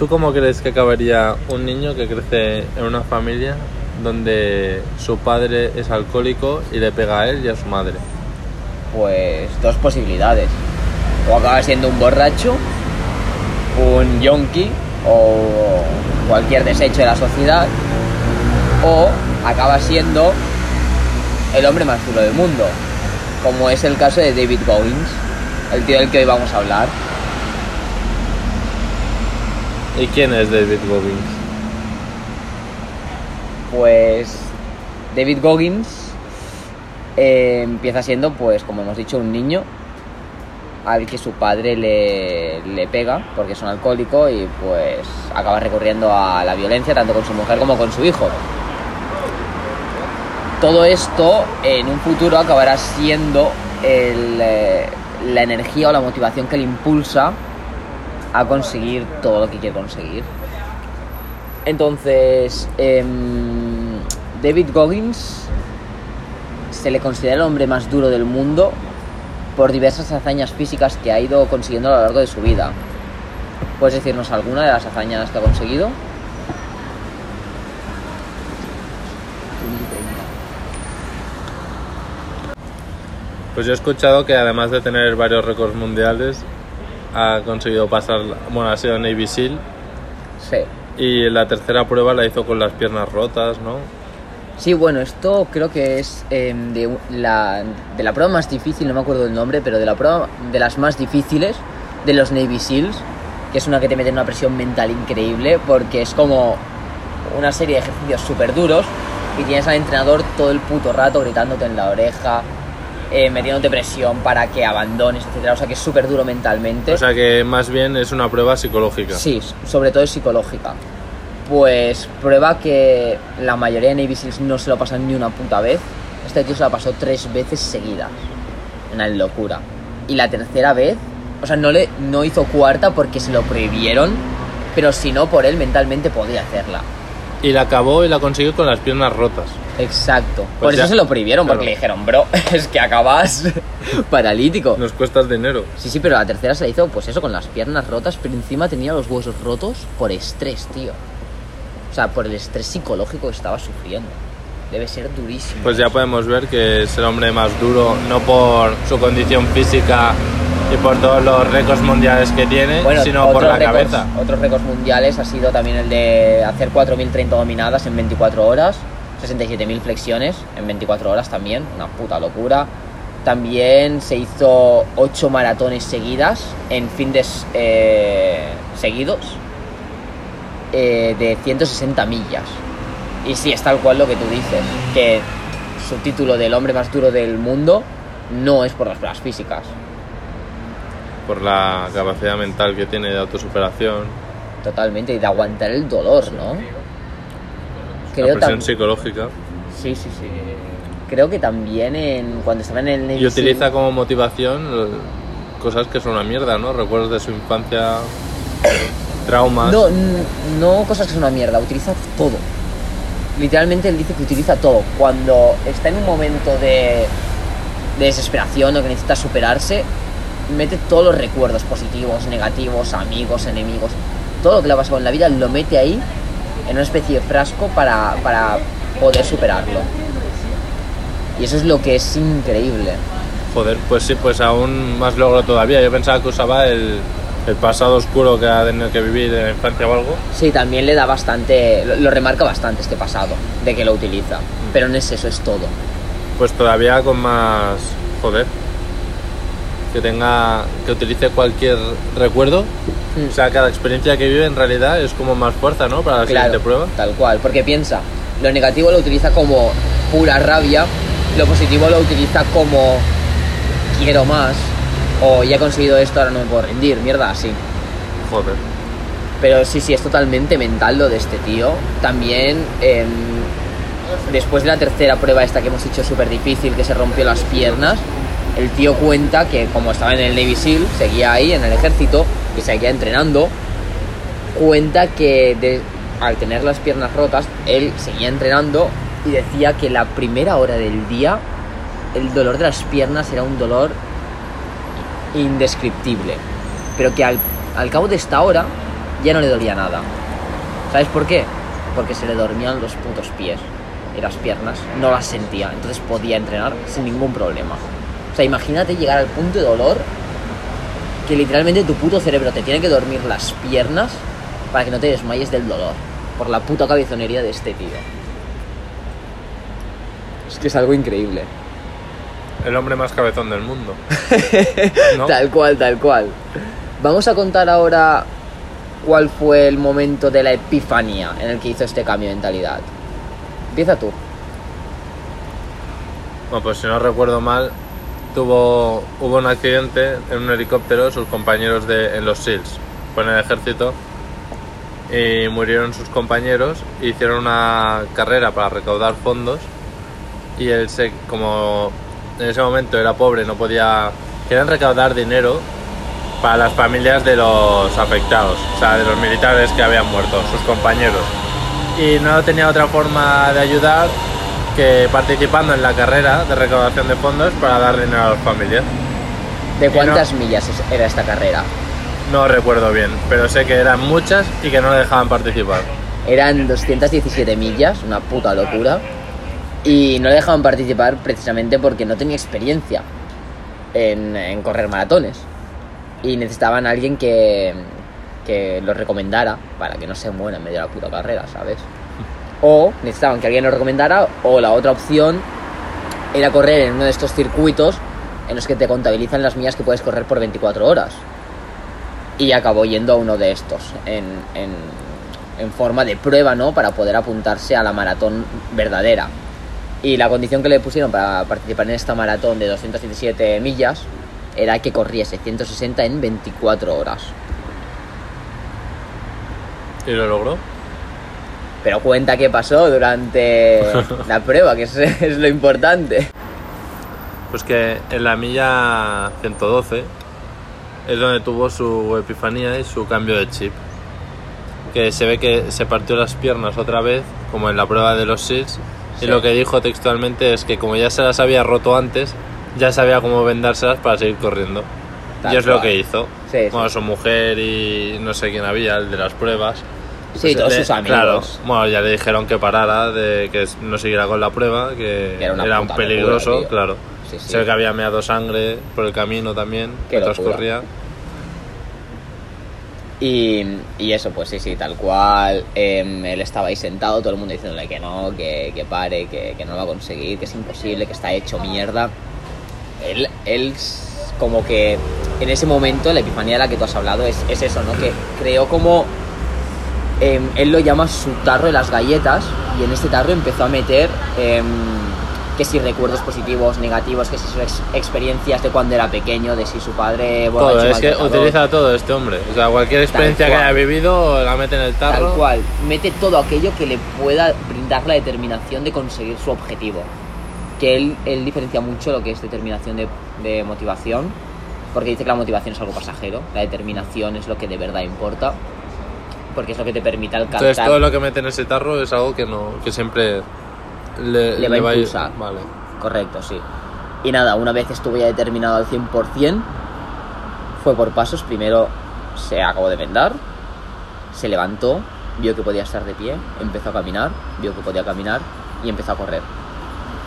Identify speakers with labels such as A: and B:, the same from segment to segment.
A: ¿Tú cómo crees que acabaría un niño que crece en una familia donde su padre es alcohólico y le pega a él y a su madre?
B: Pues dos posibilidades. O acaba siendo un borracho, un yonki o cualquier desecho de la sociedad, o acaba siendo el hombre más duro del mundo, como es el caso de David Goggins, el tío del que hoy vamos a hablar.
A: ¿Y quién es David Goggins?
B: Pues David Goggins eh, empieza siendo, pues como hemos dicho, un niño al que su padre le, le pega porque es un alcohólico y pues acaba recurriendo a la violencia tanto con su mujer como con su hijo. Todo esto en un futuro acabará siendo eh, la energía o la motivación que le impulsa a conseguir todo lo que quiere conseguir. Entonces, em, David Goggins se le considera el hombre más duro del mundo por diversas hazañas físicas que ha ido consiguiendo a lo largo de su vida. ¿Puedes decirnos alguna de las hazañas que ha conseguido?
A: Pues yo he escuchado que además de tener varios récords mundiales, ha conseguido pasar, bueno, ha sido Navy SEAL
B: Sí.
A: y la tercera prueba la hizo con las piernas rotas, ¿no?
B: Sí, bueno, esto creo que es em, de, la, de la prueba más difícil, no me acuerdo del nombre, pero de la prueba de las más difíciles de los Navy SEALs, que es una que te mete en una presión mental increíble, porque es como una serie de ejercicios súper duros y tienes al entrenador todo el puto rato gritándote en la oreja, eh, metiéndote presión para que abandones, etcétera. O sea que es súper duro mentalmente.
A: O sea que más bien es una prueba psicológica.
B: Sí, sobre todo es psicológica. Pues prueba que la mayoría de Navy Seals no se lo pasan ni una puta vez. Este tío se la pasó tres veces seguidas. Una locura. Y la tercera vez, o sea, no, le, no hizo cuarta porque se lo prohibieron, pero si no, por él mentalmente podía hacerla.
A: Y la acabó y la consiguió con las piernas rotas.
B: Exacto.
A: Pues
B: por
A: ya-
B: eso se lo prohibieron, porque
A: claro.
B: le dijeron, bro, es que acabas paralítico.
A: Nos cuesta el dinero.
B: Sí, sí, pero la tercera se la hizo, pues eso, con las piernas rotas, pero encima tenía los huesos rotos por estrés, tío. O sea, por el estrés psicológico que estaba sufriendo. Debe ser durísimo.
A: Pues ya podemos ver que es el hombre más duro, no por su condición física y por todos los récords mundiales que tiene,
B: Bueno,
A: sino por
B: otros
A: la
B: récords-
A: cabeza.
B: Otros récords mundiales ha sido también el de hacer 4.030 dominadas en 24 horas, 67.000 flexiones en 24 horas también, una puta locura. También se hizo 8 maratones seguidas en fines eh, seguidos eh, de 160 millas. Y sí, es tal cual lo que tú dices, que su título del hombre más duro del mundo no es por las pruebas físicas.
A: Por la capacidad mental que tiene de autosuperación,
B: Totalmente, y de aguantar el dolor, ¿no?
A: la
B: Creo
A: presión
B: tam-
A: psicológica.
B: Sí, sí, sí. Creo que también en, cuando estaba en el Navy
A: Y utiliza
B: Seal-
A: como motivación eh, cosas que son una mierda, ¿no? Recuerdos de su infancia, traumas.
B: No, no cosas que son una mierda, utiliza todo. Literalmente él dice que utiliza todo. Cuando está en un momento de, de desesperación o que necesita superarse, mete todos los recuerdos positivos, negativos, amigos, enemigos, todo lo que le ha pasado en la vida lo mete ahí en una especie de frasco para, para poder superarlo. Y eso es lo que es increíble.
A: Joder, pues sí, pues aún más logro todavía. Yo pensaba que usaba el, el pasado oscuro que ha tenido que vivir en la infancia o algo.
B: Sí, también le da bastante, lo, lo remarca bastante este pasado, de que lo utiliza. Pero no es eso, es todo.
A: Pues todavía con más. Joder. Que tenga. que utilice cualquier recuerdo.
B: Mm.
A: O sea, cada experiencia que vive en realidad es como más fuerza, ¿no? Para la siguiente prueba.
B: Tal cual, porque piensa, lo negativo lo utiliza como pura rabia, lo positivo lo utiliza como quiero más, o ya he conseguido esto, ahora no me puedo rendir, mierda, así.
A: Joder.
B: Pero sí, sí, es totalmente mental lo de este tío. También, em, después de la tercera prueba esta que hemos hecho súper difícil, que se rompió las piernas, el tío cuenta que como estaba en el Navy SEAL, seguía ahí en el ejército y seguía entrenando, cuenta que al tener las piernas rotas, él seguía entrenando y decía que la primera hora del día el dolor de las piernas era un dolor indescriptible, pero que al, al cabo de esta hora ya no le dolía nada. ¿Sabes por qué? Porque se le dormían los putos pies y las piernas, no las sentía, entonces podía entrenar sin ningún problema. O sea, imagínate llegar al punto de dolor que literalmente tu puto cerebro te tiene que dormir las piernas para que no te desmayes del dolor por la puta cabezonería de este tío. Es que es algo increíble.
A: El hombre más cabezón del mundo. ¿No?
B: Tal cual, tal cual. Vamos a contar ahora cuál fue el momento de la epifanía en el que hizo este cambio de mentalidad. Empieza tú.
A: Bueno, pues si no recuerdo mal, tuvo, hubo un accidente en un helicóptero, sus compañeros de, en los SEALs, fue en el ejército, y murieron sus compañeros, e hicieron una carrera para recaudar fondos, y él se, como en ese momento era pobre, no podía, querían recaudar dinero para las familias de los afectados, o sea, de los militares que habían muerto, sus compañeros. Y no tenía otra forma de ayudar que participando en la carrera de recaudación de fondos para dar dinero a las familias.
B: ¿De
A: no-
B: cuántas millas era esta carrera?
A: No recuerdo bien, pero sé que eran muchas y que no le dejaban participar.
B: Eran 217 millas, una puta locura. Y no le dejaban participar precisamente porque no tenía experiencia en, en correr maratones. Y necesitaban a alguien que, que los recomendara para que no se muera en medio de la puta carrera, ¿sabes? O necesitaban que alguien los recomendara, o la otra opción era correr en uno de estos circuitos en los que te contabilizan las millas que puedes correr por 24 horas. Y acabó yendo a uno de estos en, en, en forma de prueba, ¿no? Para poder apuntarse a la maratón verdadera. Y la condición que le pusieron para participar en esta maratón de 217 millas era que corriese 160 en 24 horas.
A: ¿Y lo logró?
B: Pero cuenta qué pasó durante la prueba, que es, es lo importante.
A: Pues que en la milla 112 es donde tuvo su epifanía y su cambio de chip. Que se ve que se partió las piernas otra vez, como en la prueba de los
B: Sí.
A: y lo que dijo textualmente es que como ya se las había roto antes, ya sabía cómo vendárselas para seguir corriendo.
B: Tal
A: y es lo que hizo.
B: Sí, sí.
A: Bueno, su mujer y no sé quién había, el de las pruebas.
B: Sí,
A: Pues
B: todos
A: le-
B: sus amigos.
A: Claro, bueno, ya le dijeron que parara, de que no siguiera con la prueba, que,
B: Que era
A: era un peligroso,
B: locura,
A: claro.
B: Sí, sí.
A: Se ve que había meado sangre por el camino también,
B: Qué locura.
A: corría.
B: Y, y eso, pues sí, sí, tal cual. em, él estaba ahí sentado, todo el mundo diciéndole que no, que, que pare, que, que no lo va a conseguir, que es imposible, que está hecho mierda. Él, él como que en ese momento, la epifanía de la que tú has hablado es, es eso, ¿no? Que creó como... em, él lo llama su tarro de las galletas y en este tarro empezó a meter... em, que si recuerdos positivos, negativos, que si sus ex- experiencias de cuando era pequeño, de si su padre borracho
A: Todo, es que utiliza todo este hombre. O sea, cualquier experiencia que haya vivido la mete en el tarro.
B: Tal cual, mete todo aquello que le pueda brindar la determinación de conseguir su objetivo. Que él, él diferencia mucho lo que es determinación de, de motivación, porque dice que la motivación es algo pasajero, la determinación es lo que de verdad importa, porque es lo que te permite alcanzar.
A: Entonces todo lo que mete en ese tarro es algo que no que siempre le,
B: Le va a
A: ir-
B: impulsar.
A: Vale.
B: Correcto, sí. Y nada, una vez estuvo ya determinado al 100%, fue por pasos. Primero se acabó de vendar, se levantó, vio que podía estar de pie, empezó a caminar, vio que podía caminar y empezó a correr.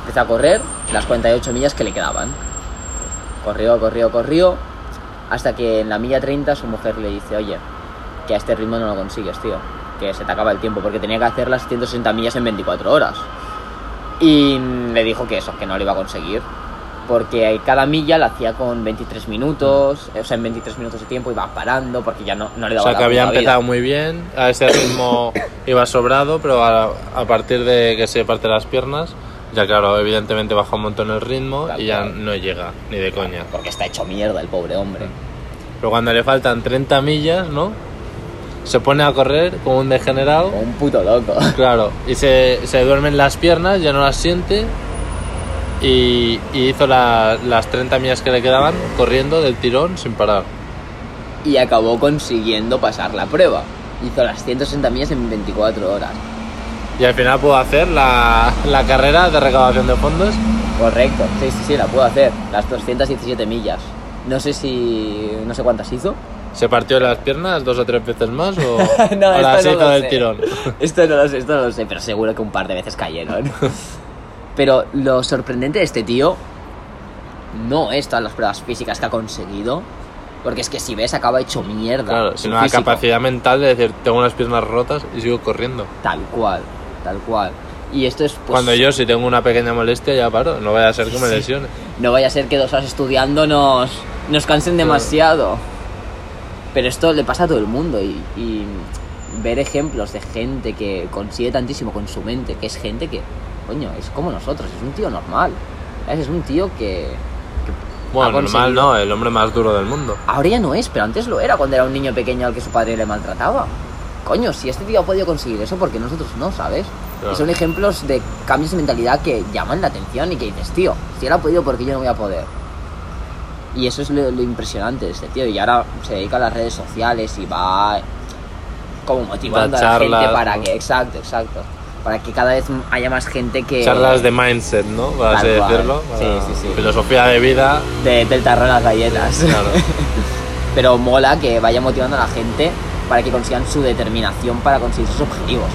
B: Empezó a correr las 48 millas que le quedaban. Corrió, corrió, corrió, hasta que en la milla 30 su mujer le dice, oye, que a este ritmo no lo consigues, tío, que se te acaba el tiempo, porque tenía que hacer las 160 millas en 24 horas. Y le dijo que eso, que no lo iba a conseguir. Porque cada milla la hacía con 23 minutos, o sea, en 23 minutos de tiempo iba parando porque ya no, no le
A: O
B: daba
A: sea,
B: la
A: que había
B: puta vida.
A: empezado muy bien, a ese ritmo iba sobrado, pero a, a partir de que se parte las piernas, ya claro, evidentemente baja un montón el ritmo
B: Tal
A: y ya
B: cual.
A: no llega, ni de coña.
B: Porque está hecho mierda el pobre hombre.
A: Pero cuando le faltan 30 millas, ¿no? Se pone a correr como un degenerado.
B: Como un puto loco.
A: Claro, y se, se duermen las piernas, ya no las siente. Y, y hizo la- las 30 millas que le quedaban corriendo del tirón sin parar.
B: Y acabó consiguiendo pasar la prueba. Hizo las 160 millas en 24 horas.
A: Y al final pudo hacer la, la carrera de recaudación de fondos.
B: Correcto, sí, sí, sí, la puedo hacer. Las 217 millas. No sé si. No sé cuántas hizo,
A: ¿Se partió las piernas dos o tres veces más o
B: No,
A: o las
B: esto no
A: del
B: sé.
A: tirón?
B: Esto no lo sé, esto no lo sé, pero seguro que un par de veces cayeron. Pero lo sorprendente de este tío no es todas las pruebas físicas que ha conseguido, porque es que si ves acaba hecho mierda.
A: Claro, sino la capacidad mental de decir, tengo unas piernas rotas y sigo corriendo.
B: Tal cual, tal cual. Y esto es pues,
A: Cuando yo si tengo una pequeña molestia ya paro, no vaya a ser que me lesione.
B: no vaya a ser que dos horas estudiando nos, nos cansen demasiado. Pero esto le pasa a todo el mundo y, y ver ejemplos de gente que consigue tantísimo con su mente, que es gente que, coño, es como nosotros, es un tío normal. ¿sabes? Es un tío que... que
A: Bueno, normal no, el hombre más duro del mundo.
B: Ahora ya no es, pero antes lo era cuando era un niño pequeño al que su padre le maltrataba. Coño, si este tío ha podido conseguir eso, porque nosotros no, ¿sabes?
A: Claro.
B: Y son ejemplos de cambios de mentalidad que llaman la atención y que dices, tío, si él ha podido, ¿por qué yo no voy a poder? Y eso es lo, lo impresionante de este tío. Y ahora se dedica a las redes sociales y va como motivando a la gente para
A: ¿no?
B: que, exacto, exacto, para que cada vez haya más gente que...
A: Charlas de mindset, ¿no? Así
B: cual.
A: decirlo.
B: Sí,
A: Para-
B: sí, sí.
A: Filosofía de vida.
B: de- del tarro las galletas.
A: Claro.
B: pero mola que vaya motivando a la gente para que consigan su determinación para conseguir sus objetivos.